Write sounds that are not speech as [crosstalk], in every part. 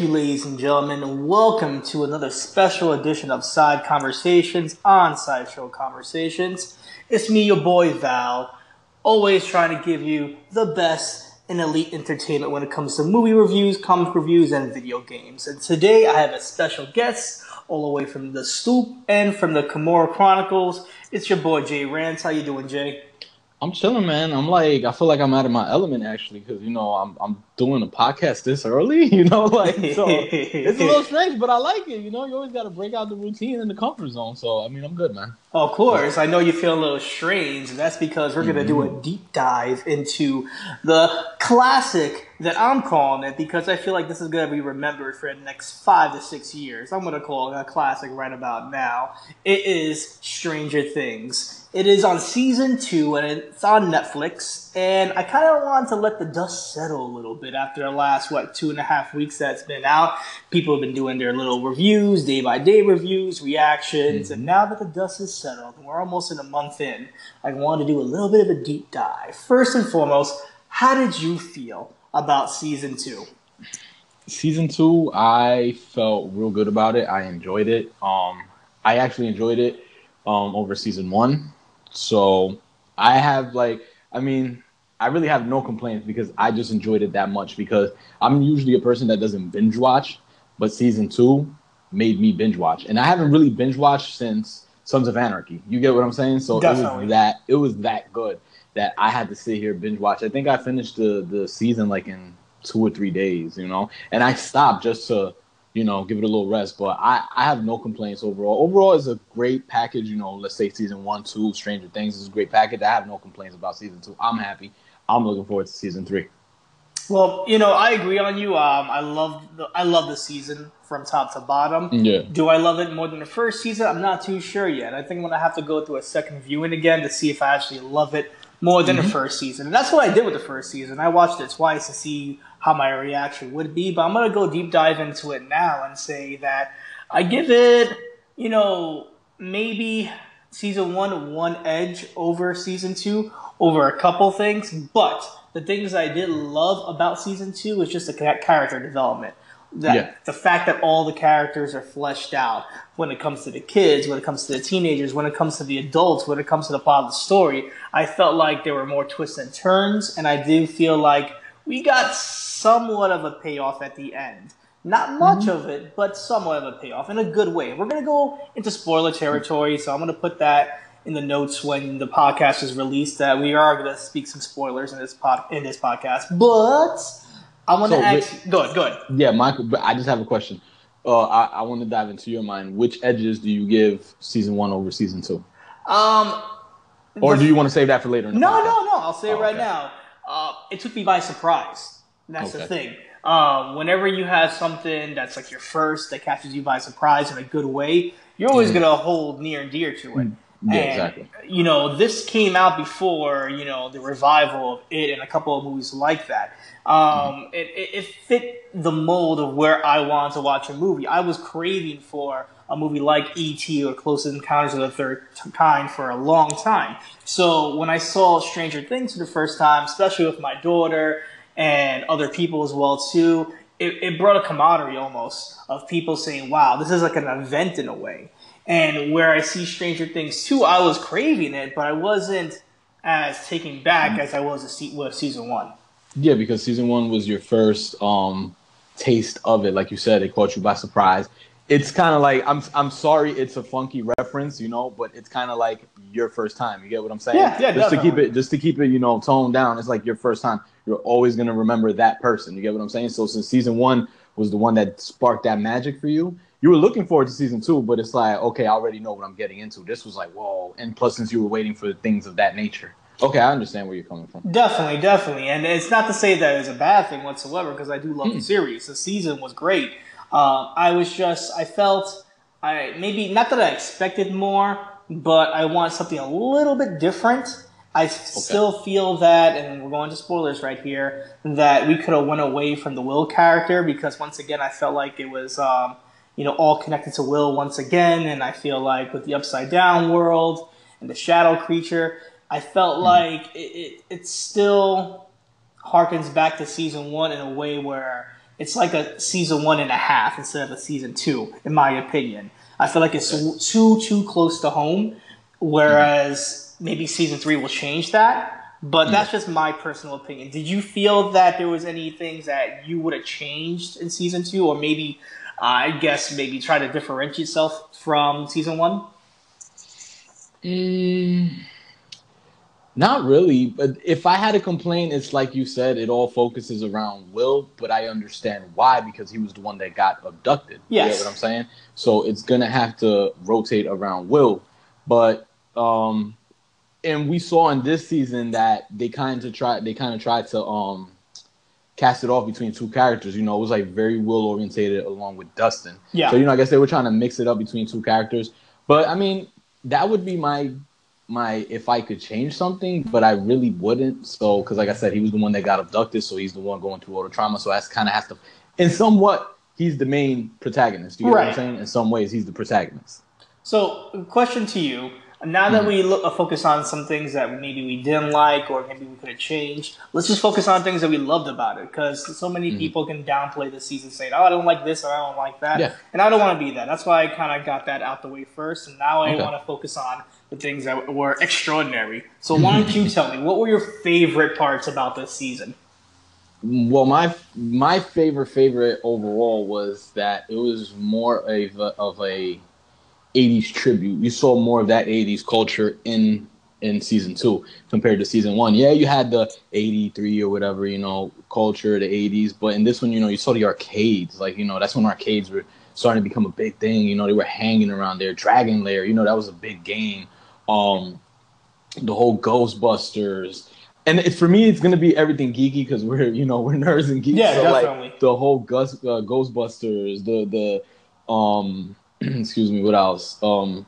You, ladies and gentlemen, welcome to another special edition of Side Conversations on Sideshow Conversations. It's me, your boy Val, always trying to give you the best in elite entertainment when it comes to movie reviews, comic reviews, and video games. And today I have a special guest all the way from the Stoop and from the Kimura Chronicles. It's your boy Jay Rance. How you doing, Jay? I'm chilling, man. I'm like, I feel like I'm out of my element actually, because you know I'm I'm doing a podcast this early. [laughs] You know, like so it's a little [laughs] strange, but I like it. You know, you always got to break out the routine and the comfort zone. So I mean, I'm good, man. Of course, I know you feel a little strange, and that's because we're gonna do a Mm-hmm. deep dive into the classic that I'm calling it because I feel like this is gonna be remembered for the next five to six years. I'm gonna call it a classic right about now. It is Stranger Things. It is on season two and it's on Netflix. And I kind of want to let the dust settle a little bit after the last, what, two and a half weeks that's been out. People have been doing their little reviews, day by day reviews, reactions. And now that the dust is settled, we're almost in a month in, I want to do a little bit of a deep dive. First and foremost, how did you feel about season two? Season two, I felt real good about it. I enjoyed it. Um, I actually enjoyed it um over season one. So I have like, I mean, I really have no complaints because I just enjoyed it that much because I'm usually a person that doesn't binge watch, but season two made me binge watch, and I haven't really binge watched since Sons of Anarchy. You get what I'm saying? So it was that it was that good that I had to sit here binge watch. I think I finished the the season like in two or three days, you know, and I stopped just to you know give it a little rest. But I I have no complaints overall. Overall, it's a great package. You know, let's say season one, two, Stranger Things is a great package. I have no complaints about season two. I'm happy. I'm looking forward to season three. Well, you know, I agree on you. Um, I love the I love the season from top to bottom. Yeah. Do I love it more than the first season? I'm not too sure yet. I think I'm gonna have to go through a second viewing again to see if I actually love it more than the first season. And that's what I did with the first season. I watched it twice to see how my reaction would be. But I'm gonna go deep dive into it now and say that I give it, you know, maybe season one one edge over season two over a couple things, but the things I did love about season two was just the character development. That Yeah. the fact that all the characters are fleshed out when it comes to the kids, when it comes to the teenagers, when it comes to the adults, when it comes to the plot of the story, I felt like there were more twists and turns, and I do feel like we got somewhat of a payoff at the end. Not much of it, but somewhat of a payoff in a good way. We're gonna go into spoiler territory, so I'm gonna put that in the notes when the podcast is released. That we are gonna speak some spoilers in this pod in this podcast, but I want to So, ask. Good, good. Yeah, Michael. But I just have a question. Uh, I, I want to dive into your mind. Which edges do you give season one over season two, Um, or do you want to save that for later? In the No, podcast? no, no. I'll say it Oh, right okay. now. Uh, it took me by surprise. That's the thing. Um, whenever you have something that's like your first that catches you by surprise in a good way, you're always Mhm. gonna hold near and dear to it. Yeah, And, exactly. You know, this came out before you know the revival of it and a couple of movies like that. Um, it, it, it fit the mold of where I wanted to watch a movie. I was craving for a movie like E.T. or Close Encounters of the Third Kind for a long time. So when I saw Stranger Things for the first time, especially with my daughter and other people as well too, it, it brought a camaraderie almost of people saying, "Wow, this is like an event in a way." And where I see Stranger Things too, I was craving it, but I wasn't as taken back as I was with season one. Yeah, because season one was your first um taste of it. Like you said, it caught you by surprise. It's kind of like I'm I'm sorry, it's a funky reference, you know, but it's kind of like your first time. You get what I'm saying? Yeah, yeah, Just to keep it, just to keep it, you know, toned down. It's like your first time. You're always gonna remember that person. You get what I'm saying? So since season one was the one that sparked that magic for you, you were looking forward to season two, but it's like, okay, I already know what I'm getting into. This was like, whoa. And plus, since you were waiting for things of that nature. Okay, I understand where you're coming from. Definitely, definitely. And it's not to say that it's a bad thing whatsoever because I do love Hmm. the series. The season was great. Uh, I was just, I felt, I maybe, not that I expected more, but I want something a little bit different. I still feel that, and we're going to spoilers right here, that we could have went away from the Will character because once again, I felt like it was, um, you know, all connected to Will once again, and I feel like with the Upside Down world and the Shadow creature, I felt like it, it, it still harkens back to season one in a way where it's like a season one and a half instead of a season two, in my opinion. I feel like it's too too close to home, whereas maybe season three will change that. But that's just my personal opinion. Did you feel that there was any things that you would have changed in season two, or maybe, I guess, maybe try to differentiate yourself from season one? Mm, not really. But if I had a complaint, it's like you said, it all focuses around Will. But I understand why because he was the one that got abducted. Yes. You get what I'm saying? So it's gonna have to rotate around Will. But um, and we saw in this season that they kind of tried. They kind of tried to um cast it off between two characters. You know, it was like very Will orientated along with Dustin. Yeah. So you know, I guess they were trying to mix it up between two characters. But I mean, that would be my my if I could change something, but I really wouldn't. So because like I said, he was the one that got abducted, so he's the one going through all the trauma. So that's kind of has to, in somewhat, he's the main protagonist. You know what I'm Right. saying? In some ways, he's the protagonist. So, question to you: Now that we look, uh, focus on some things that maybe we didn't like, or maybe we could have changed, let's just focus on things that we loved about it. Because so many people can downplay the season, saying, "Oh, I don't like this," or "I don't like that," Yeah. and I don't want to be that. That's why I kind of got that out the way first, and now I Okay. want to focus on the things that were extraordinary. So, why don't you tell me what were your favorite parts about this season? Well, my my favorite favorite overall was that it was more of a, of a 80s tribute. You saw more of that 80s culture in in season 2 compared to season 1. Yeah, you had the 83 or whatever, you know, culture the 80s, but in this one, you know, you saw the arcades. Like, you know, that's when arcades were starting to become a big thing. You know, they were hanging around there. Dragon Lair, you know, that was a big game. Um the whole Ghostbusters. And it, for me, it's gonna be everything geeky because we're you know we're nerds and geeks. Yeah, so definitely. like the whole Gus, uh, Ghostbusters, the the um [clears throat] excuse me, what else? Um,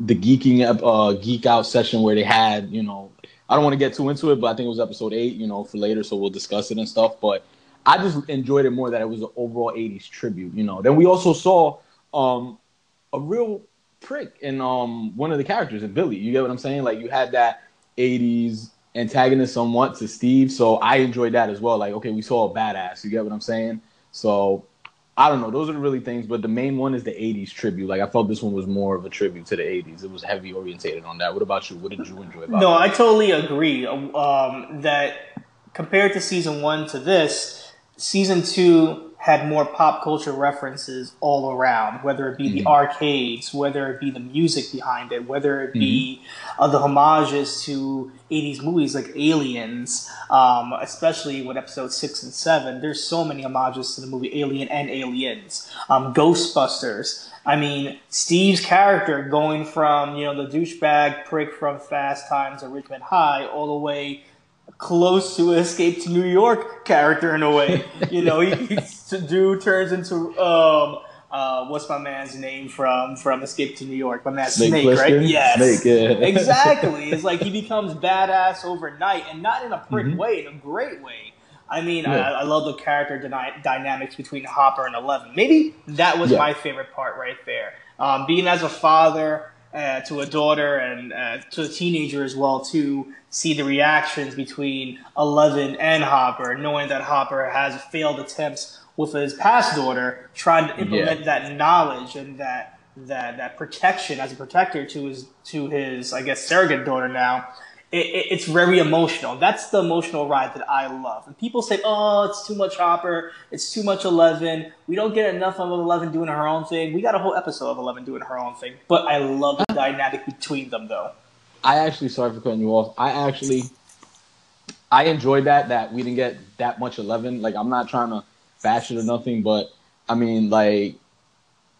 the geeking up uh geek out session where they had you know I don't want to get too into it, but I think it was episode eight. You know, for later, so we'll discuss it and stuff. But I just enjoyed it more that it was an overall '80s tribute. You know, then we also saw um a real prick in um one of the characters in Billy. You get what I'm saying? Like you had that '80s antagonist somewhat to Steve, so I enjoyed that as well. Like okay, we saw a badass. You get what I'm saying? So I don't know. Those are the really things, but the main one is the '80s tribute. Like I felt this one was more of a tribute to the '80s. It was heavy orientated on that. What about you? What did you enjoy about No, it? I totally agree. Um, that compared to season one to this, season two had more pop culture references all around. Whether it be the arcades, whether it be the music behind it, whether it be uh, the homages to '80s movies like Aliens, um, especially with episode six and seven. There's so many homages to the movie Alien and Aliens, um, Ghostbusters. I mean, Steve's character going from you know the douchebag prick from Fast Times at Ridgemont High all the way close to Escape to New York character in a way. [laughs] you know, he, dude turns into um, uh, what's my man's name from from Escape to New York? My man Snake Snake, right? Yes, Snake, yeah. [laughs] exactly. It's like he becomes badass overnight, and not in a prick Mhm. way, in a great way. I mean, Yeah. I, I love the character dyna- dynamics between Hopper and Eleven. Maybe that was Yeah. my favorite part right there. Um, being as a father uh, to a daughter and uh, to a teenager as well, to see the reactions between Eleven and Hopper, knowing that Hopper has failed attempts with his past daughter, trying to implement that knowledge and that that that protection as a protector to his to his I guess surrogate daughter now. It, it, it's very emotional. That's the emotional ride that I love. And people say, "Oh, it's too much Hopper. It's too much Eleven. We don't get enough of Eleven doing her own thing." We got a whole episode of Eleven doing her own thing. But I love the dynamic between them, though. I actually sorry for cutting you off. I actually I enjoyed that that we didn't get that much eleven. Like I'm not trying to bash it or nothing, but I mean like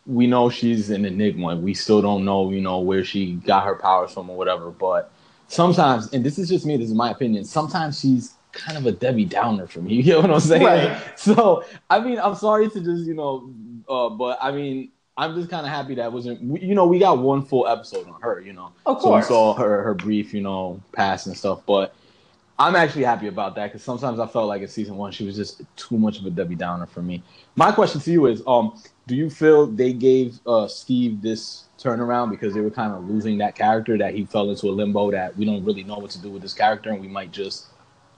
we know she's an enigma. We still don't know, you know, where she got her powers from or whatever. But sometimes, and this is just me, this is my opinion. Sometimes she's kind of a Debbie Downer for me. [laughs] You get what I'm saying? Right. So I mean, I'm sorry to just you know, uh, but I mean, I'm just kind of happy that wasn't. You know, we got one full episode on her. You know, Of so we saw her her brief, you know, past and stuff. But I'm actually happy about that because sometimes I felt like in season one she was just too much of a Debbie Downer for me. My question to you is, um, do you feel they gave uh, Steve this turnaround because they were kind of losing that character that he fell into a limbo that we don't really know what to do with this character and we might just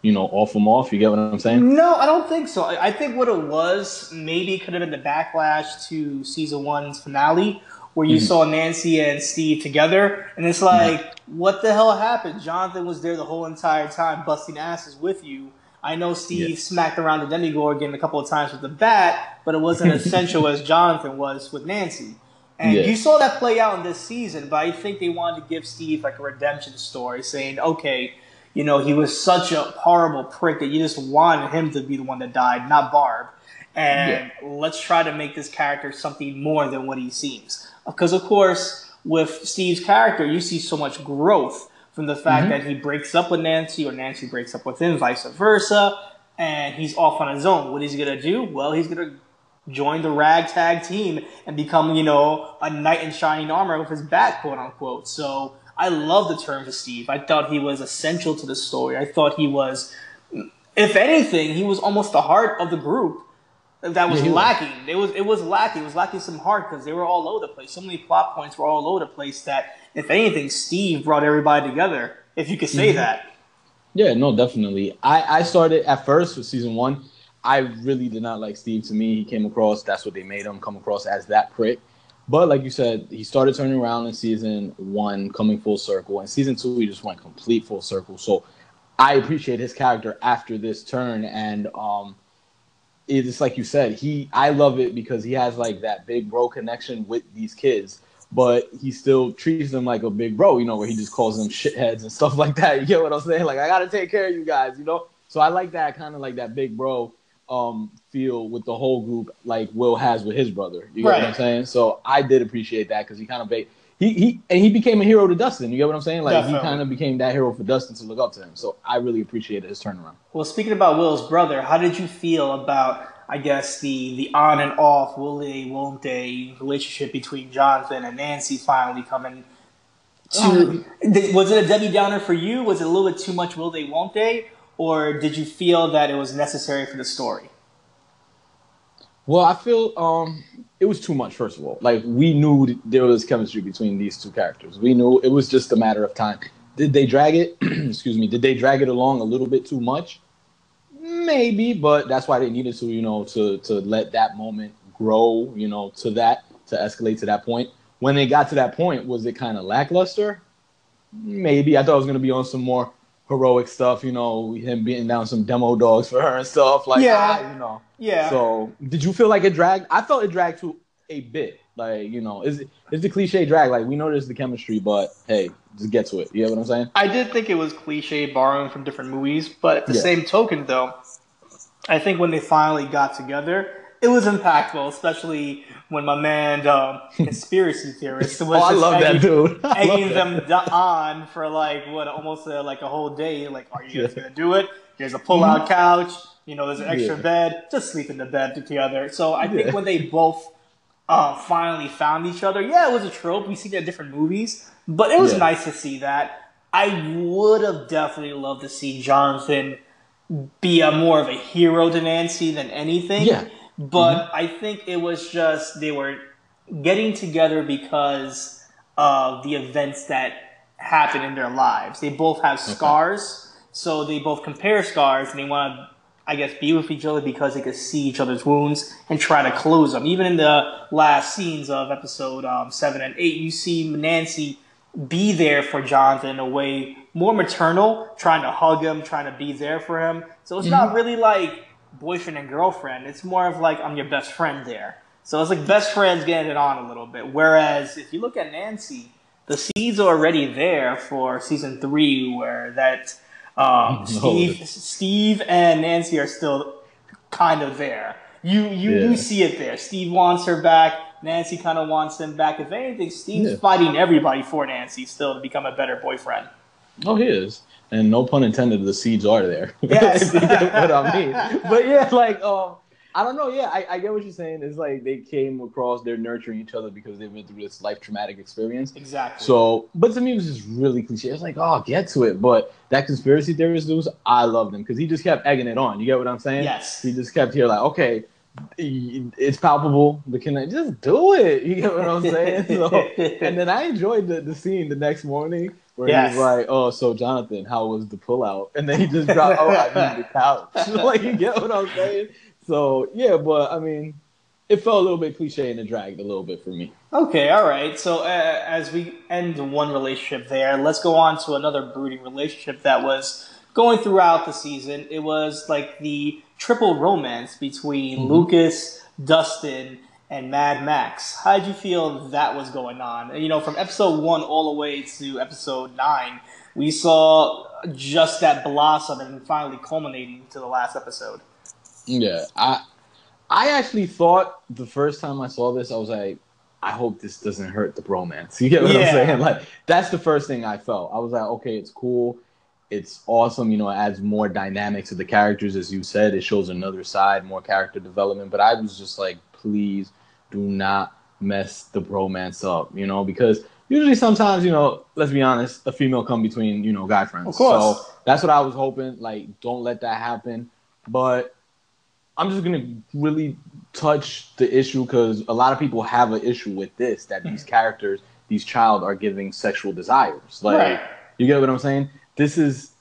you know, off them off. You get what I'm saying? No, I don't think so. I think what it was maybe could have been the backlash to season one's finale, where you mm-hmm. saw Nancy and Steve together, and it's like, mm-hmm. what the hell happened? Jonathan was there the whole entire time, busting asses with you. I know Steve yeah. smacked around the Demogorgon a couple of times with the bat, but it wasn't as [laughs] essential as Jonathan was with Nancy. And yeah. you saw that play out in this season, but I think they wanted to give Steve like a redemption story, saying, okay, you know, he was such a horrible prick that you just wanted him to be the one that died, not Barb. And yeah. let's try to make this character something more than what he seems. Because, of course, with Steve's character, you see so much growth from the fact mm-hmm. that he breaks up with Nancy or Nancy breaks up with him, vice versa, and he's off on his own. What is he going to do? Well, he's going to join the ragtag team and become, you know, a knight in shining armor with his bat, quote unquote. So I love the turn for Steve. I thought he was essential to the story. I thought he was, if anything, he was almost the heart of the group that was yeah, lacking. Was. It was it was lacking. It was lacking some heart because they were all over the place. So many plot points were all over the place that, if anything, Steve brought everybody together. If you could say mm-hmm. that. Yeah, no, definitely. I I started at first with season one. I really did not like Steve. To me, he came across. That's what they made him come across as that prick. But like you said, he started turning around in season one, coming full circle. In season two, he just went complete full circle. So I appreciate his character after this turn, and um, it's like you said, he I love it because he has like that big bro connection with these kids, but he still treats them like a big bro, you know, where he just calls them shitheads and stuff [laughs] like that. You get what I'm saying? Like I gotta take care of you guys, you know. So I like that kind of like that big bro um, feel with the whole group like Will has with his brother. You get right. what I'm saying? So I did appreciate that because he kind of he he and he became a hero to Dustin. You get what I'm saying? Like Definitely. he kind of became that hero for Dustin to look up to him. So I really appreciated his turnaround. Well, speaking about Will's brother, how did you feel about I guess the the on and off will they won't they relationship between Jonathan and Nancy finally coming to um, was it a Debbie Downer for you? Was it a little bit too much will they won't they? or did you feel that it was necessary for the story? Well, I feel um, it was too much. First of all, like we knew there was chemistry between these two characters. We knew it was just a matter of time. Did they drag it? [clears throat] excuse me. Did they drag it along a little bit too much? Maybe, but that's why they needed to, you know, to to let that moment grow, you know, to that to escalate to that point. When they got to that point, was it kind of lackluster? Maybe I thought it was going to be on some more heroic stuff, you know, him beating down some demo dogs for her and stuff. Like, yeah, ah, you know. Yeah. So, did you feel like it dragged? I felt it dragged to a bit. Like, you know, is is the cliche drag? Like, we know there's the chemistry, but hey, just get to it. You know what I'm saying? I did think it was cliche, borrowing from different movies, but at the yeah. same token, though, I think when they finally got together, it was impactful, especially when my man, um, [laughs] conspiracy theorist, was oh, I love egging, that dude. [laughs] egging them on for like what almost uh, like a whole day. Like, are you guys gonna do it? There's a pull-out mm-hmm. couch. You know, there's an extra yeah. bed. Just sleep in the bed together. So I think yeah. when they both uh, finally found each other, yeah, it was a trope. We see that in different movies, but it was yeah. nice to see that. I would have definitely loved to see Jonathan be a more of a hero to Nancy than anything. Yeah. But mm-hmm. I think it was just they were getting together because of the events that happened in their lives. They both have scars, okay. so they both compare scars and they want to, I guess, be with each other because they could see each other's wounds and try to close them. Even in the last scenes of episode um, seven and eight, you see Nancy be there for Jonathan in a way more maternal, trying to hug him, trying to be there for him. So it's mm-hmm. not really like boyfriend and girlfriend. It's more of like I'm your best friend there. So it's like best friends getting it on a little bit. Whereas if you look at Nancy, the seeds are already there for season three, where that um, [laughs] Steve, Steve and Nancy are still kind of there. You you yeah. you see it there. Steve wants her back. Nancy kind of wants him back. If anything, Steve's yeah. fighting everybody for Nancy still to become a better boyfriend. Oh, he is and no pun intended, the seeds are there. [laughs] Yes, what I mean. [laughs] But yeah, like um, I don't know. Yeah, I, I get what you're saying. It's like they came across, they're nurturing each other because they've been through this life traumatic experience. Exactly. So, but to me, it was just really cliche. It's like, oh, get to it. But that conspiracy theorist news, I love them because he just kept egging it on. You get what I'm saying? Yes. He just kept here like, okay, it's palpable. The connect, just do it. You get what I'm saying? [laughs] So, and then I enjoyed the, the scene the next morning where yes. he's like, "Oh, so Jonathan, how was the pullout?" And then he just dropped, "Oh, I need the couch." [laughs] like you get what I'm saying? So yeah, but I mean, it felt a little bit cliche and it dragged a little bit for me. Okay, all right. So uh, as we end one relationship there, let's go on to another brooding relationship that was going throughout the season. It was like the triple romance between mm-hmm. Lucas, Dustin, and Mad Max. How did you feel that was going on? You know, from episode one all the way to episode nine, we saw just that blossom and finally culminating to the last episode. Yeah, I I actually thought the first time I saw this, I was like, I hope this doesn't hurt the bromance. [laughs] You get what yeah. I'm saying? Like that's the first thing I felt. I was like, okay, it's cool it's awesome. You know, it adds more dynamics to the characters, as you said. It shows another side, more character development. But I was just like, please do not mess the bromance up, you know, because usually sometimes, you know, let's be honest, a female come between, you know, guy friends. Of course. So that's what I was hoping. Like, don't let that happen. But I'm just gonna really touch the issue because a lot of people have an issue with this that these characters, these child, are giving sexual desires. Like, right. you get what I'm saying? this is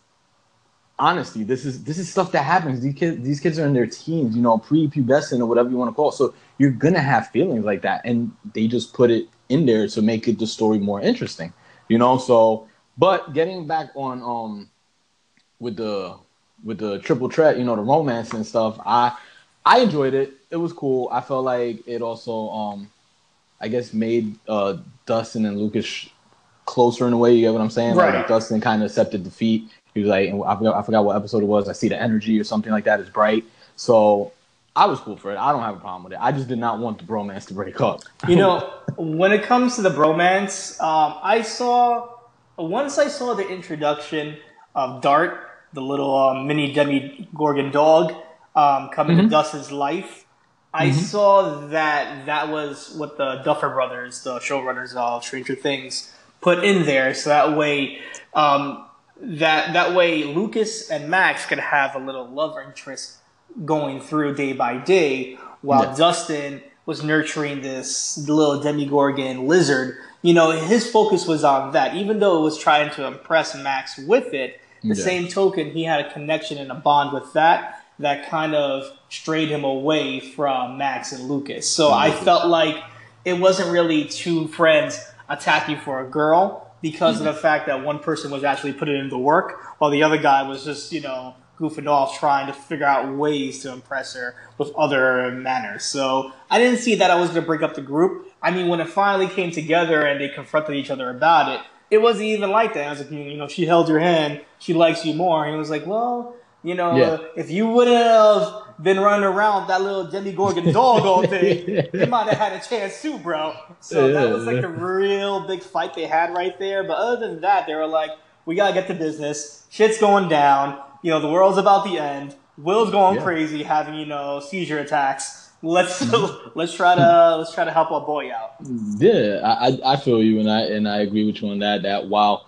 honesty. This is this is stuff that happens. These kids these kids are in their teens, you know, pre-pubescent or whatever you want to call it. So you're gonna have feelings like that, and they just put it in there to make it the story more interesting, you know. So, but getting back on um with the with the triple threat, you know, the romance and stuff, I I enjoyed it. It was cool. I felt like it also um I guess made uh Dustin and Lucas closer in a way. You get what I'm saying? Right. Like Dustin kind of accepted defeat. He was like, I forgot, I forgot what episode it was. I see the energy or something like that is bright. So I was cool for it. I don't have a problem with it. I just did not want the bromance to break up. you know, [laughs] when it comes to the bromance, um, I saw once I saw the introduction of Dart, the little um, mini Demogorgon dog, um, come mm-hmm. into Dustin's life. I mm-hmm. saw that that was what the Duffer Brothers, the showrunners of Stranger Things, put in there, so that way, um, that that way Lucas and Max could have a little love interest going through day by day, while yeah. Dustin was nurturing this little Demogorgon lizard. You know, his focus was on that, even though it was trying to impress Max with it. The yeah. same token, he had a connection and a bond with that that kind of strayed him away from Max and Lucas. So mm-hmm. I felt like it wasn't really two friends attacking for a girl because mm-hmm. of the fact that one person was actually putting in the work while the other guy was just, you know, goofing off trying to figure out ways to impress her with other manners. So I didn't see that I was going to break up the group. I mean, when it finally came together and they confronted each other about it, it wasn't even like that. I was like, you know, she held your hand, she likes you more. And it was like, well, you know, yeah. if you would have been running around that little Demogorgon [laughs] dog all day, you might have had a chance too, bro. So that was like a real big fight they had right there. But other than that, they were like, we gotta get to business. Shit's going down. You know, the world's about the end. Will's going yeah. crazy, having you know seizure attacks. Let's [laughs] let's try to let's try to help our boy out. Yeah, I I feel you, and I and I agree with you on that. That while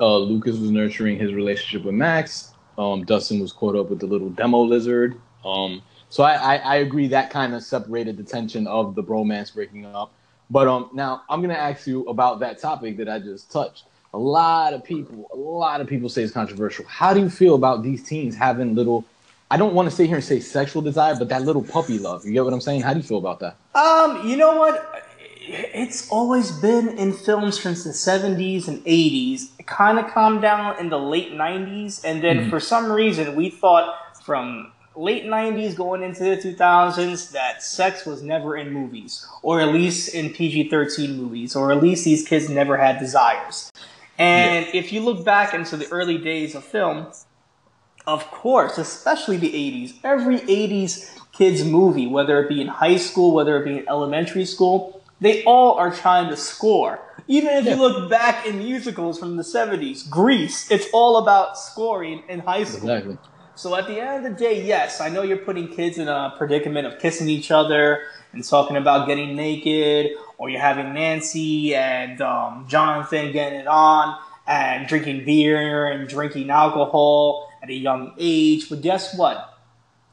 uh, Lucas was nurturing his relationship with Max, um, Dustin was caught up with the little demo lizard. Um, so I, I, I agree that kind of separated the tension of the bromance breaking up. But um, now I'm gonna ask you about that topic that I just touched. A lot of people, a lot of people say it's controversial. How do you feel about these teens having little? I don't want to sit here and say sexual desire, but that little puppy love. You get what I'm saying? How do you feel about that? Um, you know what? It's always been in films since the 70s and 80s. It kind of calmed down in the late 90s, and then mm-hmm. for some reason we thought from late 90s going into the 2000s that sex was never in movies, or at least in PG 13 movies, or at least these kids never had desires. And yeah. if you look back into the early days of film, of course, especially the 80s, every 80s kids movie, whether it be in high school, whether it be in elementary school, they all are trying to score. Even if yeah. you look back in musicals from the 70s, Grease, it's all about scoring in high school. Exactly. So at the end of the day, yes, I know you're putting kids in a predicament of kissing each other and talking about getting naked, or you're having Nancy and um, Jonathan getting it on and drinking beer and drinking alcohol at a young age. But guess what?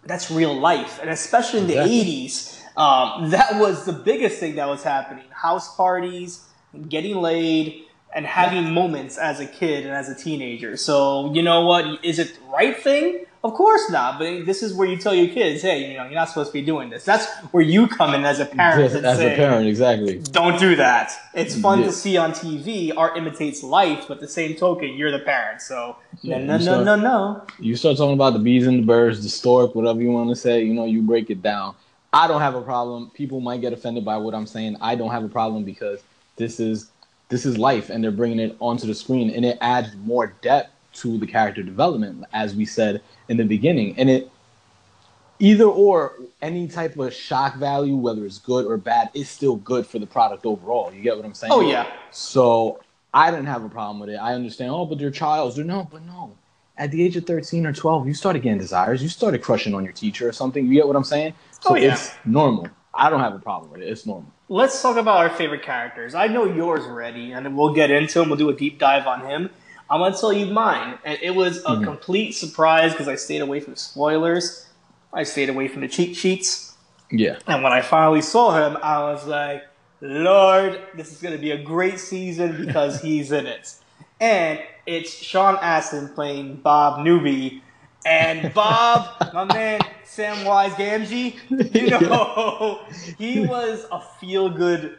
that's real life, and especially in the Exactly. '80s, um, that was the biggest thing that was happening: house parties, getting laid, and having moments as a kid and as a teenager. So you know what? Is it the right thing? Of course not. But this is where you tell your kids, hey, you know, you're not supposed to be doing this. That's where you come in as a [laughs] parent As say, a parent, exactly. don't do that. It's fun to see on TV. Art imitates life, but the same token, you're the parent. So no, no, no, start- no, no. You start talking about the bees and the birds, the stork, whatever you want to say, you know, you break it down. I don't have a problem. People might get offended by what I'm saying. I don't have a problem because this is this is life and they're bringing it onto the screen and it adds more depth to the character development as we said in the beginning. And it either or any type of shock value whether it's good or bad is still good for the product overall. You get what I'm saying? Oh yeah, So I didn't have a problem with it. I understand. Oh, but they're childs. No, but no. At the age of thirteen or twelve, you started getting desires. You started crushing on your teacher or something. You get what I'm saying? So Oh, yeah. it's normal. I don't have a problem with it. It's normal. let's talk about our favorite characters. I know yours already, and we'll get into him. We'll do a deep dive on him. I'm gonna tell you mine, and it was a Mhm. complete surprise because I stayed away from spoilers. I stayed away from the cheat sheets. Yeah. And when I finally saw him, I was like, Lord, this is going to be a great season because he's in it. And it's Sean Astin playing Bob Newby. And [laughs] Bob, my man, Samwise Gamgee, you know, he was a feel good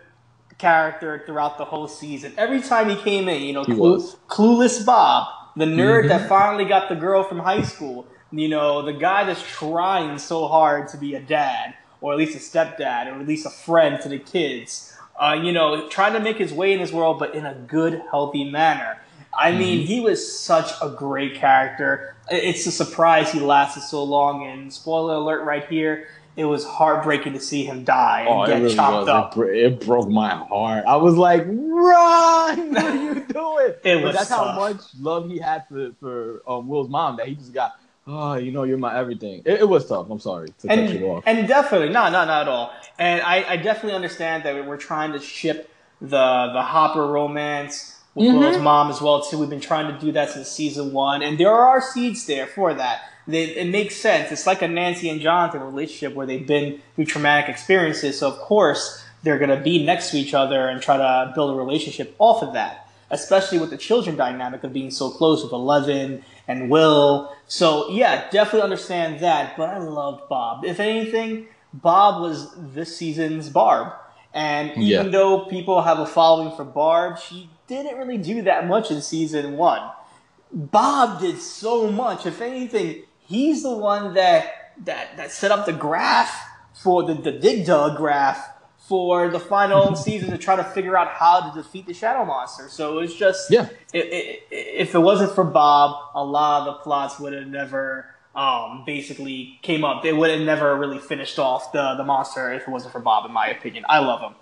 character throughout the whole season. Every time he came in, you know, He Clue- was. clueless Bob, the nerd Mhm. that finally got the girl from high school, you know, the guy that's trying so hard to be a dad, or at least a stepdad, or at least a friend to the kids. Uh, you know, trying to make his way in this world, but in a good, healthy manner. I mean, he was such a great character. It's a surprise he lasted so long. And spoiler alert, right here, it was heartbreaking to see him die and Oh, get really chopped was. up. It, bro- it broke my heart. I was like, "Run! [laughs] What are you doing?" [laughs] It was that's tough. how much love he had for for um, Will's mom that he just got. Oh, you know, you're my everything. It, it was tough. I'm sorry to cut you and, off. and definitely no no not at all and I, I definitely understand that we're trying to ship the the hopper romance with Mhm. will's mom as well too we've been trying to do that since season one and there are seeds there for that they, it makes sense it's like a nancy and jonathan relationship where they've been through traumatic experiences so of course they're going to be next to each other and try to build a relationship off of that especially with the children dynamic of being so close with Eleven and Will. So yeah, definitely understand that. But I loved Bob. If anything, Bob was this season's Barb. And even Yeah. though people have a following for Barb, she didn't really do that much in season one. Bob did so much. If anything, he's the one that that that set up the graph for the the dig dug graph for the final [laughs] season to try to figure out how to defeat the shadow monster. So it was just Yeah. It, it, if it wasn't for Bob, a lot of the plots would have never um, basically came up. They would have never really finished off the the monster if it wasn't for Bob. In my opinion, I love him.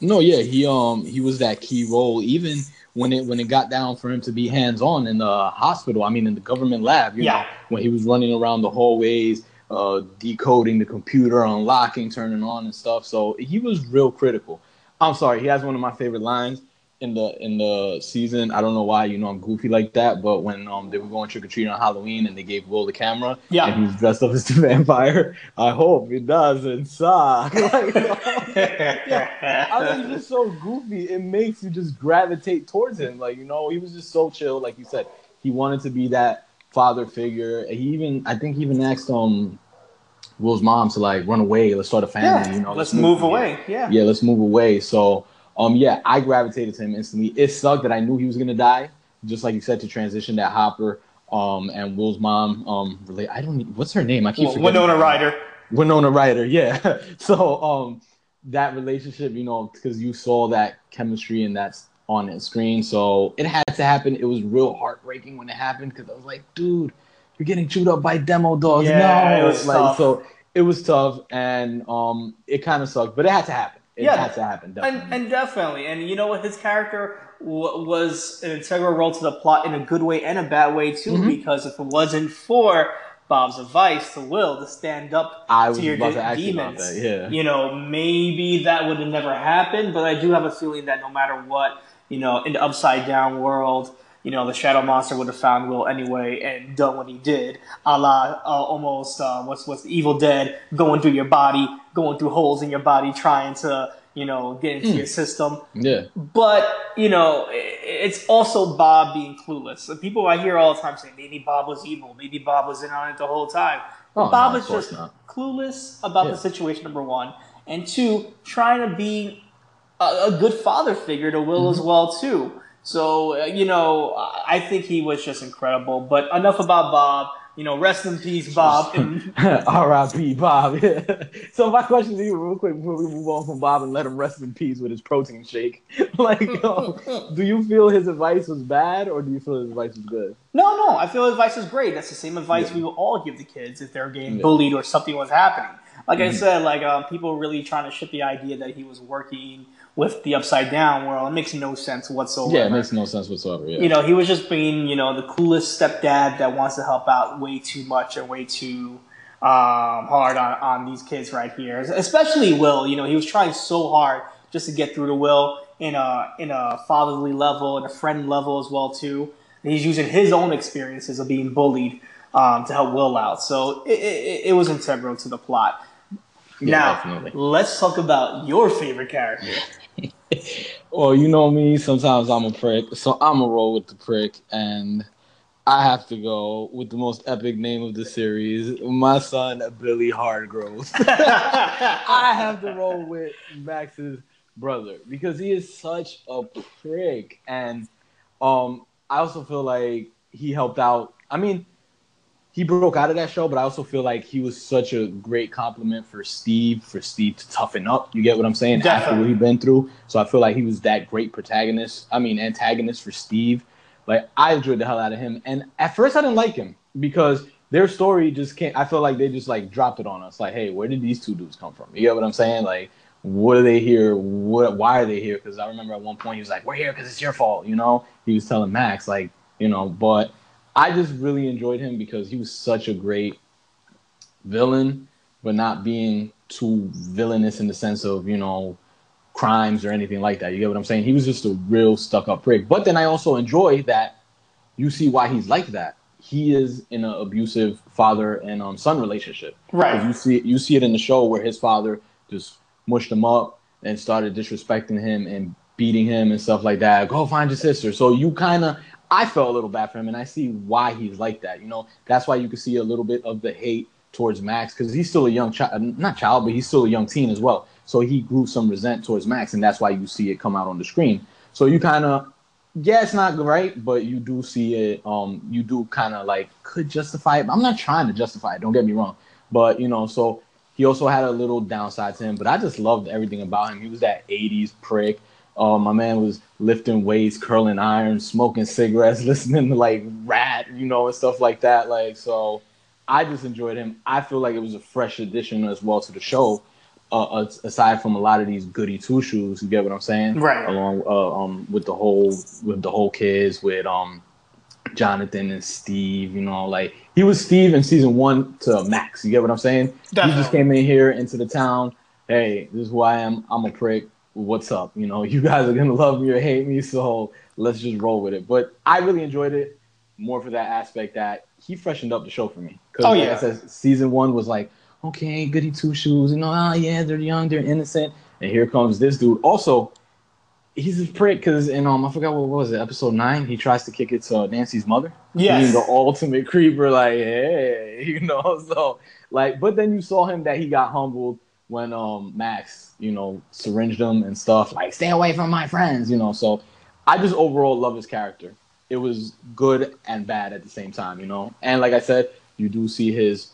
No, yeah, he um he was that key role even when it when it got down for him to be hands on in the hospital. I mean, in the government lab. You Yeah. know, when he was running around the hallways, uh, decoding the computer, unlocking, turning on, and stuff. So he was real critical. I'm sorry, he has one of my favorite lines in the in the season. I don't know why, you know, I'm goofy like that, but when um they were going trick or treating on Halloween and they gave Will the camera, Yeah. and he was dressed up as the [laughs] vampire. I hope it doesn't suck. [laughs] Like, [laughs] I was just so goofy. It makes you just gravitate towards him. Like you know, he was just so chill. Like you said, he wanted to be that father figure. He even, I think, he even asked um Will's mom to like run away. Let's start a family. yeah, You know, let's move from here. away. Yeah. Yeah, let's move away. So um, yeah, I gravitated to him instantly. It sucked that I knew he was gonna die. Just like you said, to transition that Hopper um and Will's mom um relate. I don't. Need, what's her name? I keep Well, forgetting. Winona Ryder. Winona Ryder, yeah. [laughs] so um that relationship, you know, because you saw that chemistry and that's on the screen. So it had to happen. It was real heartbreaking when it happened because I was like, dude, you're getting chewed up by demo dogs. Yeah, no, it was like tough. so it was tough and um it kind of sucked, but it had to happen. It Yeah. had to happen. Definitely. And, and definitely, and you know what, his character w- was an integral role to the plot in a good way and a bad way too. Mhm. Because if it wasn't for Bob's advice to Will to stand up I to your de- to you demons. Yeah. you know, maybe that would have never happened. But I do have a feeling that no matter what, you know, in the upside down world, you know, the Shadow Monster would have found Will anyway and done what he did, a la uh, almost uh, what's what's the Evil Dead going through your body, going through holes in your body, trying to you know get into mm. your system. Yeah. But you know, it's also Bob being clueless. People I hear all the time say maybe Bob was evil, maybe Bob was in on it the whole time. Oh, Bob no, is just not. clueless about yeah. the situation. Number one, and two, trying to be a, a good father figure to Will mm-hmm. as well too. So, uh, you know, I think he was just incredible. But enough about Bob. You know, rest in peace, Bob. [laughs] R.I.P. Bob. [laughs] so my question to you, real quick, before we move on from Bob and let him rest in peace with his protein shake, [laughs] like, um, do you feel his advice was bad, or do you feel his advice was good? No, no, I feel his advice was great. That's the same advice yeah. we will all give the kids if they're getting yeah. bullied or something was happening. Like mm-hmm. I said, like um, people really trying to ship the idea that he was working with the upside down world. It makes no sense whatsoever. Yeah, it makes no sense whatsoever. Yeah. You know, he was just being, you know, the coolest stepdad that wants to help out way too much and way too um, hard on, on these kids right here. Especially Will. You know, he was trying so hard just to get through to Will in a in a fatherly level and a friend level as well too. And he's using his own experiences of being bullied um, to help Will out. So it, it, it was integral to the plot. Yeah, now, definitely. let's talk about your favorite character. [laughs] well, you know me. Sometimes I'm a prick, so I'm a roll with the prick, and I have to go with the most epic name of the series, my son Billy Hargrove. [laughs] I have to roll with Max's brother because he is such a prick, and um, I also feel like he helped out. I mean, he broke out of that show, but I also feel like he was such a great compliment for Steve, for Steve to toughen up. You get what I'm saying? Definitely. After what he's been through. So I feel like he was that great protagonist. I mean, antagonist for Steve. Like I enjoyed the hell out of him. And at first I didn't like him because their story just can't I feel like they just like dropped it on us. Like, hey, where did these two dudes come from? You get what I'm saying? Like, what are they here? What why are they here? Because I remember at one point he was like, We're here because it's your fault, you know? He was telling Max, like, you know, but I just really enjoyed him because he was such a great villain, but not being too villainous in the sense of, you know, crimes or anything like that. You get what I'm saying? He was just a real stuck up prick. But then I also enjoy that you see why he's like that. He is in an abusive father and um, son relationship. Right. You see you see it in the show where his father just mushed him up and started disrespecting him and beating him and stuff like that. Go find your sister. So you kind of I felt a little bad for him, and I see why he's like that. You know, that's why you can see a little bit of the hate towards Max because he's still a young child, not child, but he's still a young teen as well. So he grew some resent towards Max, and that's why you see it come out on the screen. So you kind of, yeah, it's not right, but you do see it. Um, you do kind of like could justify it. I'm not trying to justify it. Don't get me wrong, but you know, so he also had a little downside to him. But I just loved everything about him. He was that '80s prick uh, my man was lifting weights, curling iron, smoking cigarettes, [laughs] listening to like Ratt, you know, and stuff like that. Like, so I just enjoyed him. I feel like it was a fresh addition as well to the show. Uh, aside from a lot of these goody two shoes, you get what I'm saying? Right. Along uh, um with the whole with the whole kids with um Jonathan and Steve, you know, like he was Steve in season one to Max. You get what I'm saying? Definitely. He just came in here into the town. Hey, this is who I am. I'm a prick what's up? You know, [laughs] you guys are gonna love me or hate me, so let's just roll with it. But I really enjoyed it more for that aspect that he freshened up the show for me. Because oh, like yeah. I said, season one was like, okay, goody two shoes, you know, oh yeah, they're young, they're innocent, and here comes this dude. Also, he's a prick because in um I forgot what, what, was it episode nine he tries to kick it to Nancy's mother. Yeah, the ultimate creeper, like hey, [laughs] you know. So like, but then you saw him that he got humbled when um Max, you know, syringed him and stuff, like stay away from my friends, you know. So I just overall love his character. It was good and bad at the same time, you know. And like I said, you do see his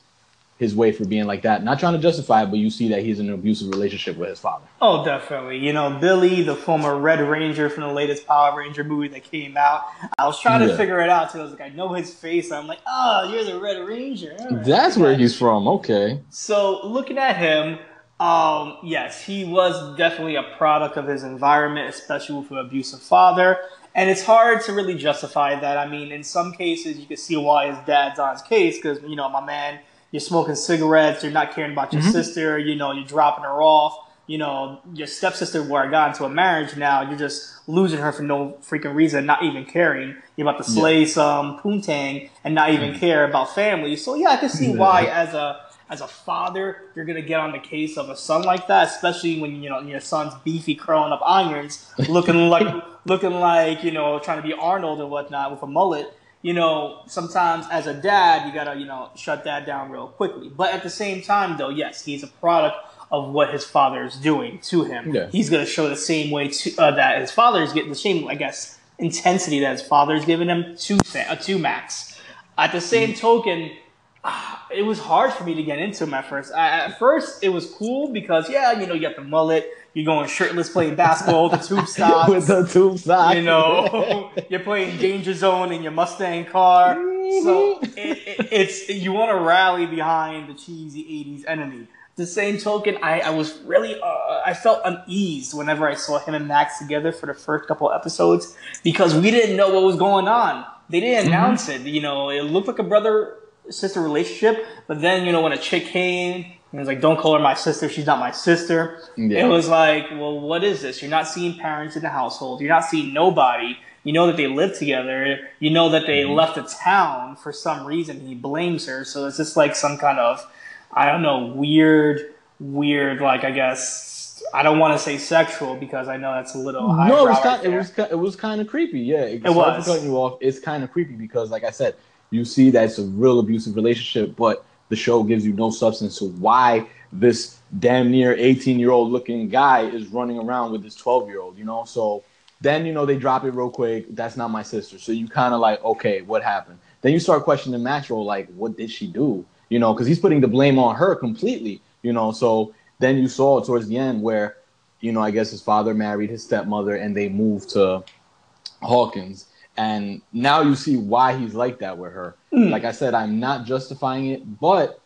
his way for being like that. Not trying to justify it, but you see that he's in an abusive relationship with his father. Oh, definitely. You know, Billy, the former Red Ranger from the latest Power Ranger movie that came out. I was trying to figure it out too. I was like, I know his face. I'm like, oh, you're the Red Ranger. Right. That's where he's from. Okay. So looking at him, um, yes, he was definitely a product of his environment, especially with an abusive father. And it's hard to really justify that. I mean, in some cases, you can see why his dad's on his case because, you know, my man, you're smoking cigarettes, you're not caring about your mm-hmm. sister, you know, you're dropping her off. you know, your stepsister where I got into a marriage. Now you're just losing her for no freaking reason, not even caring. You're about to slay yeah. some poontang and not even mm. care about family. So yeah, I can see yeah. why as a as a father, you're gonna get on the case of a son like that, especially when you know your son's beefy, curling up irons, [laughs] looking like looking like you know trying to be Arnold and whatnot with a mullet. You know, sometimes as a dad, you gotta you know shut that down real quickly. But at the same time, though, yes, he's a product of what his father is doing to him. Yeah. He's gonna show the same way to, uh, that his father is getting the same, I guess, intensity that his father is giving him to uh, to Max. At the same mm. token it was hard for me to get into him at first. I, at first, it was cool because yeah, you know, you got the mullet, you're going shirtless playing basketball with the tube socks. [laughs] with the tube socks. You know, [laughs] you're playing Danger Zone in your Mustang car. So it, it, it's you want to rally behind the cheesy '80s enemy. The same token, I, I was really uh, I felt uneased whenever I saw him and Max together for the first couple episodes because we didn't know what was going on. They didn't mm-hmm. announce mm-hmm. it. You know, it looked like a brother sister relationship. But then, you know, when a chick came and was like, don't call her my sister, she's not my sister. Yeah. It was like, well, what is this? You're not seeing parents in the household. You're not seeing nobody. You know that they live together. You know that they mm-hmm. left the town for some reason. He blames her. So it's just like some kind of, I don't know, weird, weird, like, I guess, I don't want to say sexual because I know that's a little. No, it was kind. Right it was. It was kind of creepy. Yeah, it, it was. Cutting you off. It's kind of creepy because, like I said, you see that it's a real abusive relationship, but the show gives you no substance to why this damn near 18 year old looking guy is running around with this 12 year old, you know? So then, you know, they drop it real quick. That's not my sister. So you kind of like, okay, what happened? Then you start questioning Maxwell, like, what did she do? You know, because he's putting the blame on her completely, you know? So then you saw towards the end where, you know, I guess his father married his stepmother and they moved to Hawkins and now you see why he's like that with her. Mm. Like I said, I'm not justifying it, but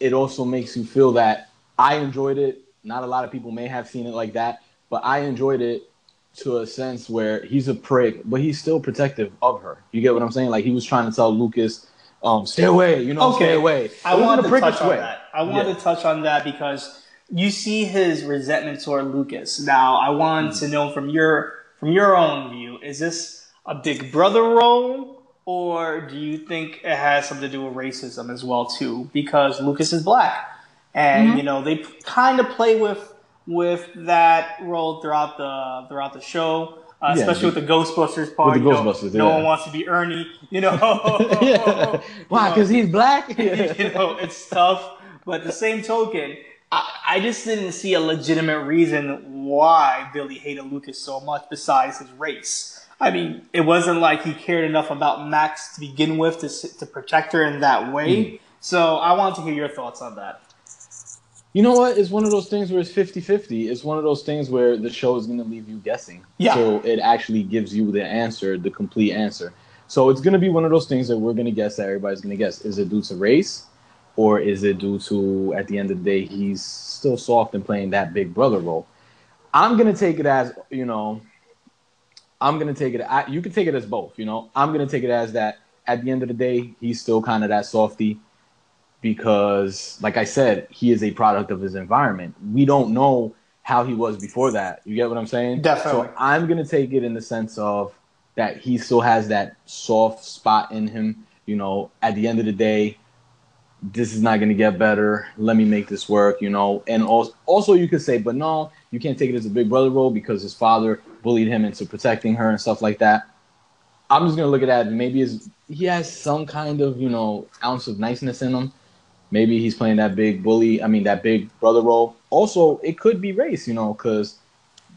it also makes you feel that I enjoyed it. Not a lot of people may have seen it like that, but I enjoyed it to a sense where he's a prick, but he's still protective of her. You get what I'm saying? Like he was trying to tell Lucas, um, stay away, you know, okay. stay away. I want to touch on way. that. I wanted yeah. to touch on that because you see his resentment toward Lucas. Now, I want mm. to know from your from your own view, is this a big brother role, or do you think it has something to do with racism as well too? Because Lucas is black, and mm-hmm. you know they kind of play with with that role throughout the throughout the show. Uh, yeah, especially with the Ghostbusters part. With the Ghostbusters, know, yeah. No one wants to be Ernie, you know. [laughs] [laughs] yeah. Why? Because he's black. [laughs] you know, it's tough. But the same token, I, I, just didn't see a legitimate reason why Billy hated Lucas so much besides his race. I mean, it wasn't like he cared enough about Max to begin with to, to protect her in that way. Mm. So I wanted to hear your thoughts on that. You know what? It's one of those things where it's 50 50. It's one of those things where the show is going to leave you guessing. Yeah. So it actually gives you the answer, the complete answer. So it's going to be one of those things that we're going to guess that everybody's going to guess. Is it due to race? Or is it due to, at the end of the day, he's still soft and playing that big brother role? I'm going to take it as, you know, I'm gonna take it. I, you can take it as both. You know, I'm gonna take it as that. At the end of the day, he's still kind of that softy because, like I said, he is a product of his environment. We don't know how he was before that. You get what I'm saying? Definitely. So I'm gonna take it in the sense of that he still has that soft spot in him. You know, at the end of the day, this is not going to get better. Let me make this work, you know. And also, also, you could say, but no, you can't take it as a big brother role because his father bullied him into protecting her and stuff like that. I'm just gonna look at that. Maybe his, he has some kind of you know ounce of niceness in him. Maybe he's playing that big bully. I mean that big brother role. Also, it could be race, you know, because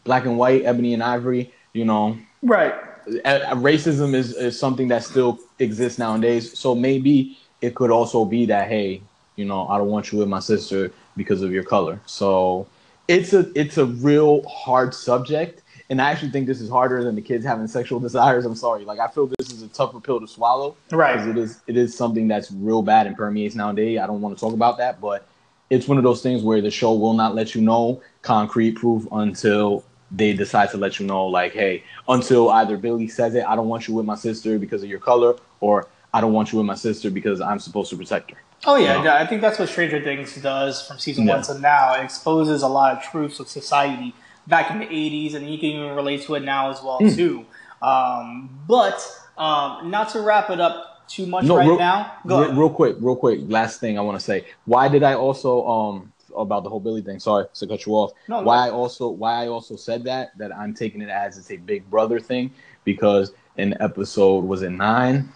black and white, ebony and ivory. You know, right. Racism is, is something that still exists nowadays. So maybe it could also be that hey, you know, I don't want you with my sister because of your color. So it's a it's a real hard subject and I actually think this is harder than the kids having sexual desires. I'm sorry, like I feel this is a tougher pill to swallow. Right. Because it is it is something that's real bad and permeates nowadays. I don't want to talk about that, but it's one of those things where the show will not let you know concrete proof until they decide to let you know, like, hey, until either Billy says it, I don't want you with my sister because of your color, or I don't want you with my sister because I'm supposed to protect her. Oh yeah, you know? I think that's what Stranger Things does from season yeah. one to now. It exposes a lot of truths of society back in the '80s, and you can even relate to it now as well mm. too. Um, but um, not to wrap it up too much no, right real, now. Go real, real quick, real quick. Last thing I want to say. Why did I also um about the whole Billy thing? Sorry to cut you off. No, why no. I also why I also said that that I'm taking it as it's a Big Brother thing because in episode was it nine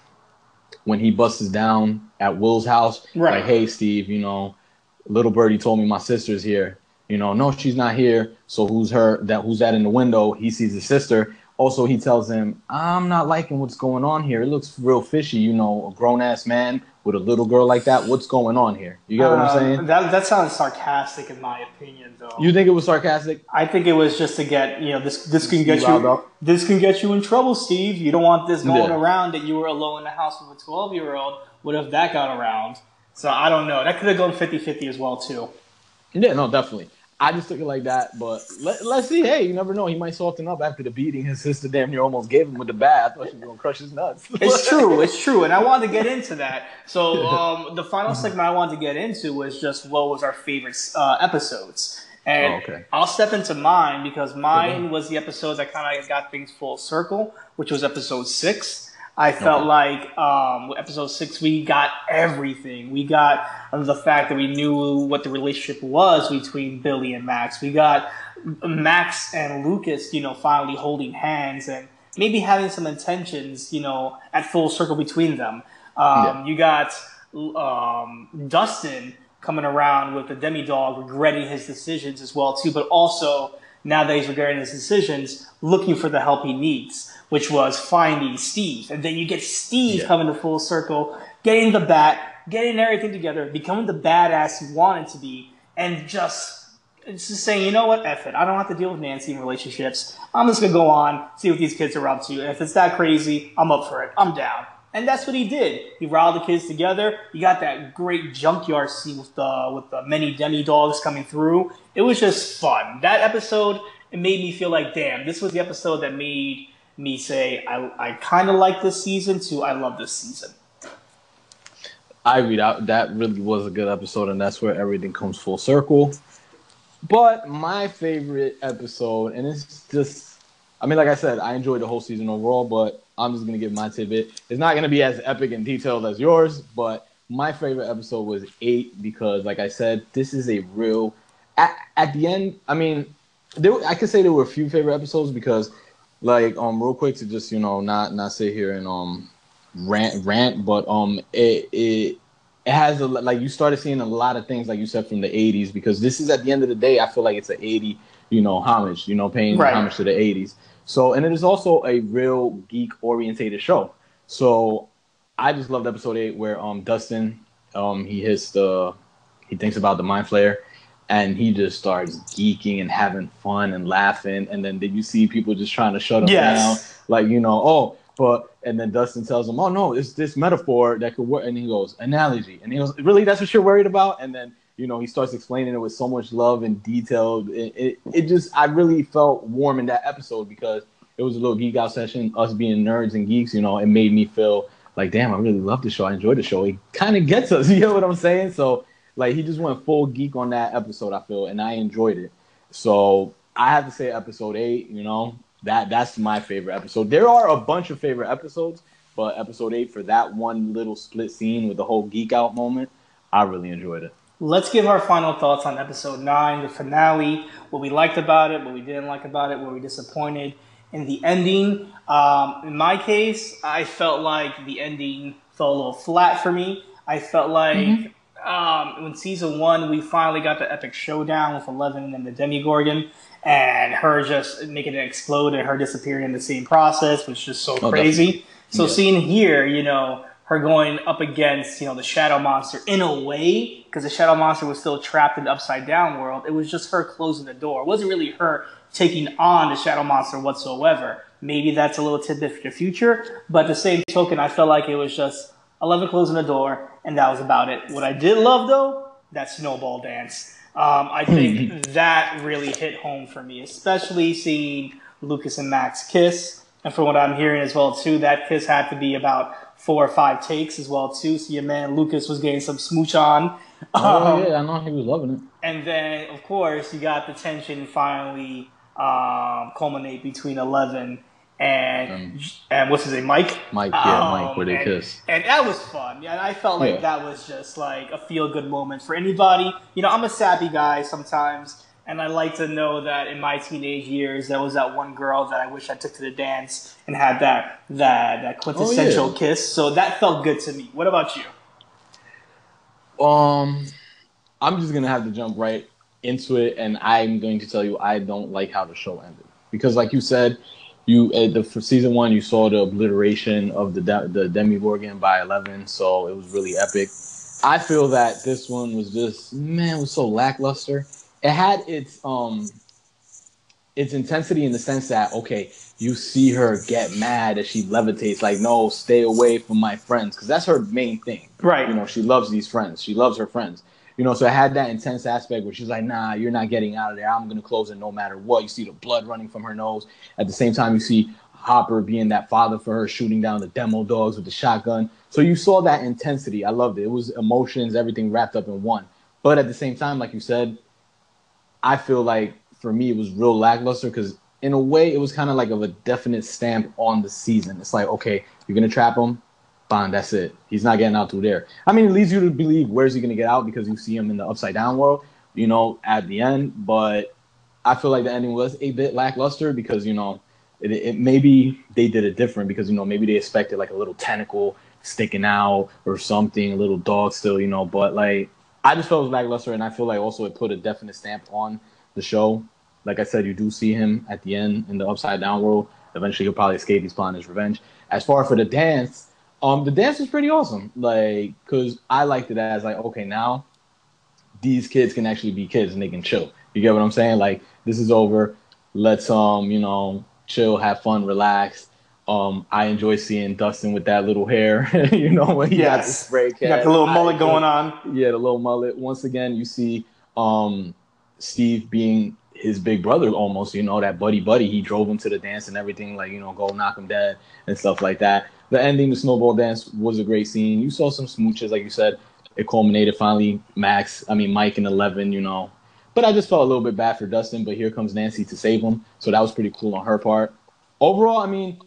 when he busts down at Will's house, right. like, hey Steve, you know, little birdie told me my sister's here. You know, no, she's not here. So who's her? That who's that in the window? He sees his sister. Also, he tells him, "I'm not liking what's going on here. It looks real fishy. You know, a grown ass man with a little girl like that. What's going on here? You get what I'm uh, saying? That that sounds sarcastic in my opinion, though. You think it was sarcastic? I think it was just to get you know this this can get you up. this can get you in trouble, Steve. You don't want this going yeah. around that you were alone in the house with a 12 year old. What if that got around? So I don't know. That could have gone 50-50 as well too. Yeah, no, definitely. I just took it like that, but let, us see. Hey, you never know. He might soften up after the beating his sister damn near almost gave him with the bat. I thought she was gonna crush his nuts. [laughs] it's true. It's true, and I wanted to get into that. So [laughs] um, the final segment I wanted to get into was just what was our favorite uh, episodes, and oh, okay. I'll step into mine because mine was the episode that kind of got things full circle, which was episode six. I felt okay. like um, episode six, we got everything. We got the fact that we knew what the relationship was between Billy and Max. We got Max and Lucas, you know, finally holding hands and maybe having some intentions, you know, at full circle between them. Um, yeah. You got um, Dustin coming around with the demi dog, regretting his decisions as well too, but also now that he's regretting his decisions, looking for the help he needs which was finding Steve. And then you get Steve yeah. coming to full circle, getting the bat, getting everything together, becoming the badass he wanted to be, and just it's just saying, you know what, F it. I don't have to deal with Nancy in relationships. I'm just gonna go on, see what these kids are up to. And if it's that crazy, I'm up for it. I'm down. And that's what he did. He riled the kids together. You got that great junkyard scene with the with the many demi dogs coming through. It was just fun. That episode, it made me feel like, damn, this was the episode that made me say I, I kind of like this season to I love this season. I read out that really was a good episode, and that's where everything comes full circle. But my favorite episode, and it's just, I mean, like I said, I enjoyed the whole season overall, but I'm just gonna give my tidbit. It's not gonna be as epic and detailed as yours, but my favorite episode was eight because, like I said, this is a real. At, at the end, I mean, there, I could say there were a few favorite episodes because like um real quick to just you know not not sit here and um rant rant but um it it it has a like you started seeing a lot of things like you said from the 80s because this is at the end of the day i feel like it's an 80 you know homage you know paying right. homage to the 80s so and it is also a real geek orientated show. So i just loved episode 8 where um dustin um he hits the he thinks about the mind flayer and he just starts geeking and having fun and laughing and then did you see people just trying to shut him yes. down? Like you know oh but and then dustin tells him oh no it's this metaphor that could work and he goes analogy and he goes really? That's what you're worried about? And then you know he starts explaining it with so much love and detail it, it, it just i really felt warm in that episode because it was a little geek out session us being nerds and geeks you know it made me feel like damn i really love the show. I enjoy the show. It kind of gets us [laughs] you know what i'm saying? So like he just went full geek on that episode. I feel, and I enjoyed it. So I have to say, episode eight. You know that that's my favorite episode. There are a bunch of favorite episodes, but episode eight for that one little split scene with the whole geek out moment, I really enjoyed it. Let's give our final thoughts on episode nine, the finale. What we liked about it, what we didn't like about it, what we disappointed in the ending. Um, in my case, I felt like the ending fell a little flat for me. I felt like mm-hmm um, in season one, we finally got the epic showdown with Eleven and the Demogorgon, and her just making it explode and her disappearing in the same process was just so oh, crazy. Definitely. So yeah. seeing here, you know, her going up against, you know, the shadow monster in a way, because the shadow monster was still trapped in the upside down world. It was just her closing the door. It wasn't really her taking on the shadow monster whatsoever. Maybe that's a little tidbit for the future, but the same token, I felt like it was just Eleven closing the door, and that was about it. What I did love though, that snowball dance. Um, I think [laughs] that really hit home for me, especially seeing Lucas and Max kiss. and from what I'm hearing as well too, that kiss had to be about four or five takes as well too. So your man Lucas was getting some smooch on. Oh um, yeah, I know he was loving it. And then of course you got the tension finally um, culminate between Eleven and um, and what's his name, Mike? Mike, yeah, um, Mike, where they and, kiss. And that was fun. Yeah, I felt like yeah. that was just like a feel good moment for anybody. You know, I'm a sappy guy sometimes, and I like to know that in my teenage years, there was that one girl that I wish I took to the dance and had that that that quintessential oh, yeah. kiss. So that felt good to me. What about you? Um, I'm just gonna have to jump right into it, and I'm going to tell you I don't like how the show ended because, like you said you uh, the for season one you saw the obliteration of the the Demogorgon by eleven, so it was really epic. I feel that this one was just man was so lackluster. It had its um its intensity in the sense that okay, you see her get mad as she levitates, like no, stay away from my friends, because that's her main thing. Right. You know, she loves these friends. She loves her friends. You know, so I had that intense aspect where she's like, nah, you're not getting out of there. I'm going to close it no matter what. You see the blood running from her nose. At the same time, you see Hopper being that father for her, shooting down the demo dogs with the shotgun. So you saw that intensity. I loved it. It was emotions, everything wrapped up in one. But at the same time, like you said, I feel like for me, it was real lackluster because in a way, it was kind of like of a definite stamp on the season. It's like, okay, you're going to trap him Bond, that's it. He's not getting out through there. I mean, it leads you to believe where's he going to get out because you see him in the upside down world, you know, at the end. But I feel like the ending was a bit lackluster because, you know, it, it maybe they did it different because, you know, maybe they expected like a little tentacle sticking out or something, a little dog still, you know. But like, I just felt it was lackluster, and I feel like also it put a definite stamp on the show. Like I said, you do see him at the end in the upside down world. Eventually, he'll probably escape. He's planning his revenge. As far for the dance, um, the dance was pretty awesome. Like, cause I liked it as like, okay, now these kids can actually be kids and they can chill. You get what I'm saying? Like, this is over. Let's um, you know, chill, have fun, relax. Um, I enjoy seeing Dustin with that little hair. [laughs] you know, when he yes. got the. Got the little mullet I, going on. Yeah, the little mullet. Once again, you see um Steve being his big brother almost, you know, that buddy buddy. He drove him to the dance and everything, like, you know, go knock him dead and stuff like that. The ending, the snowball dance was a great scene. You saw some smooches, like you said. It culminated finally. Max, I mean Mike and Eleven, you know. But I just felt a little bit bad for Dustin. But here comes Nancy to save him, so that was pretty cool on her part. Overall, I mean,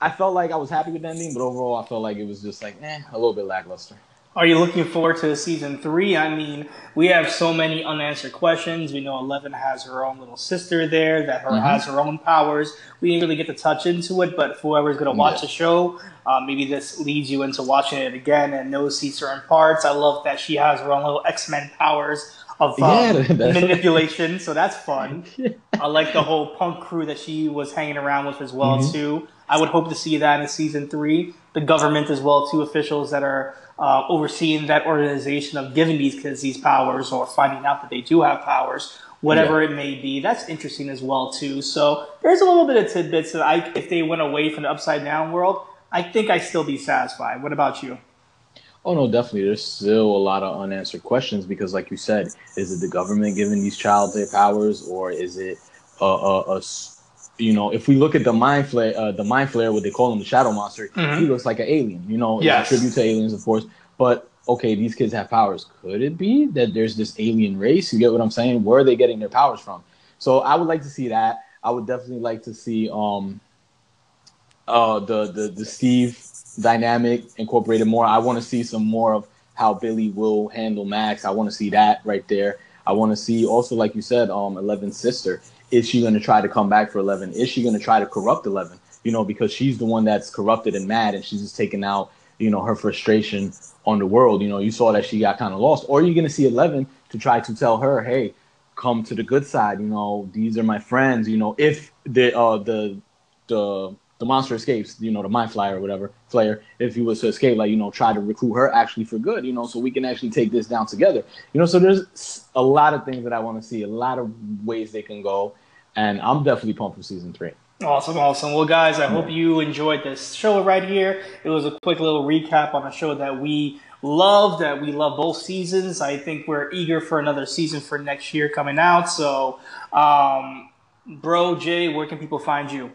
I felt like I was happy with the ending, but overall, I felt like it was just like, eh, a little bit lackluster. Are you looking forward to season three? I mean, we have so many unanswered questions. We know Eleven has her own little sister there that her mm-hmm. has her own powers. We didn't really get to touch into it, but whoever's going to watch yeah. the show, uh, maybe this leads you into watching it again and knows see certain parts. I love that she has her own little X Men powers of um, yeah, [laughs] manipulation, so that's fun. [laughs] I like the whole punk crew that she was hanging around with as well mm-hmm. too. I would hope to see that in season three. The government as well, two officials that are uh, overseeing that organization of giving these kids these powers or finding out that they do have powers, whatever yeah. it may be. That's interesting as well too. So there's a little bit of tidbits that I, if they went away from the upside down world, I think I'd still be satisfied. What about you? Oh no, definitely. There's still a lot of unanswered questions because, like you said, is it the government giving these child their powers, or is it a, a, a you know, if we look at the mind flayer, uh, the mind flayer, what they call him, the shadow monster, mm-hmm. he looks like an alien. You know, yes. tribute to aliens, of course. But okay, these kids have powers. Could it be that there's this alien race? You get what I'm saying? Where are they getting their powers from? So I would like to see that. I would definitely like to see um uh the the the Steve dynamic incorporated more. I want to see some more of how Billy will handle Max. I want to see that right there. I want to see also, like you said, um, Eleven's sister is she going to try to come back for 11? Is she going to try to corrupt 11? You know, because she's the one that's corrupted and mad and she's just taking out, you know, her frustration on the world. You know, you saw that she got kind of lost. Or you're going to see 11 to try to tell her, hey, come to the good side. You know, these are my friends. You know, if the, uh, the, the, the monster escapes, you know, the mind flayer or whatever, player, if he was to escape, like, you know, try to recruit her actually for good, you know, so we can actually take this down together. You know, so there's a lot of things that I want to see, a lot of ways they can go. And I'm definitely pumped for season three. Awesome, awesome. Well, guys, I hope you enjoyed this show right here. It was a quick little recap on a show that we love, that we love both seasons. I think we're eager for another season for next year coming out. So, um, bro, Jay, where can people find you?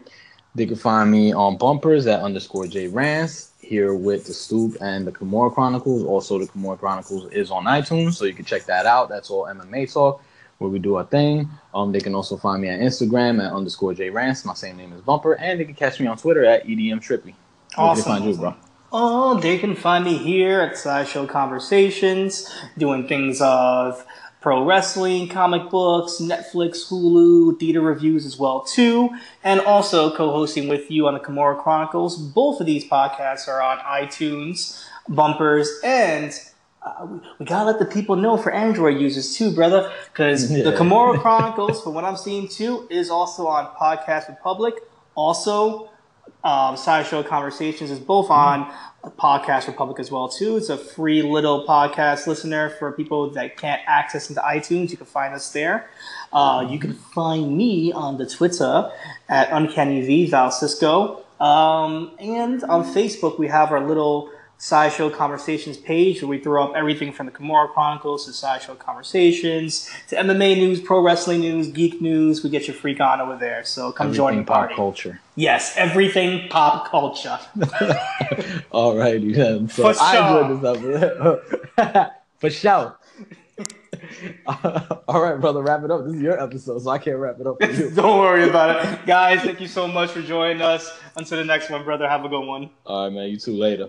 They can find me on bumpers at underscore J Rance here with the Stoop and the Kimura Chronicles. Also, the Kimura Chronicles is on iTunes, so you can check that out. That's all MMA talk where we do our thing. Um, they can also find me on Instagram at underscore J Rance. My same name is Bumper, and they can catch me on Twitter at EDM Trippy. Awesome. they find you, bro? Oh, they can find me here at Sideshow Conversations, doing things of pro wrestling, comic books, Netflix, Hulu, theater reviews as well too, and also co-hosting with you on the Kimura Chronicles. Both of these podcasts are on iTunes, Bumpers, and uh, we, we gotta let the people know for Android users too, brother, because the Yeah. Kimura [laughs] Chronicles, from what I'm seeing too, is also on Podcast Republic. Also, um, Sideshow Conversations is both on Podcast Republic as well too. It's a free little podcast listener for people that can't access into iTunes. You can find us there. Uh, you can find me on the Twitter at Uncanny Val Cisco. Um, and on Facebook, we have our little Sideshow Conversations page where we throw up everything from the Kimura Chronicles to Sideshow Conversations to MMA news, pro wrestling news, geek news. We get your freak on over there. So come join the Everything pop party. culture. Yes, everything pop culture. [laughs] Alrighty then. So For I sure. enjoyed this episode. For sure. [laughs] [laughs] All right, brother, wrap it up. This is your episode, so I can't wrap it up for you. Don't worry about it. Guys, thank you so much for joining us. Until the next one, brother, have a good one. All right, man. You too later.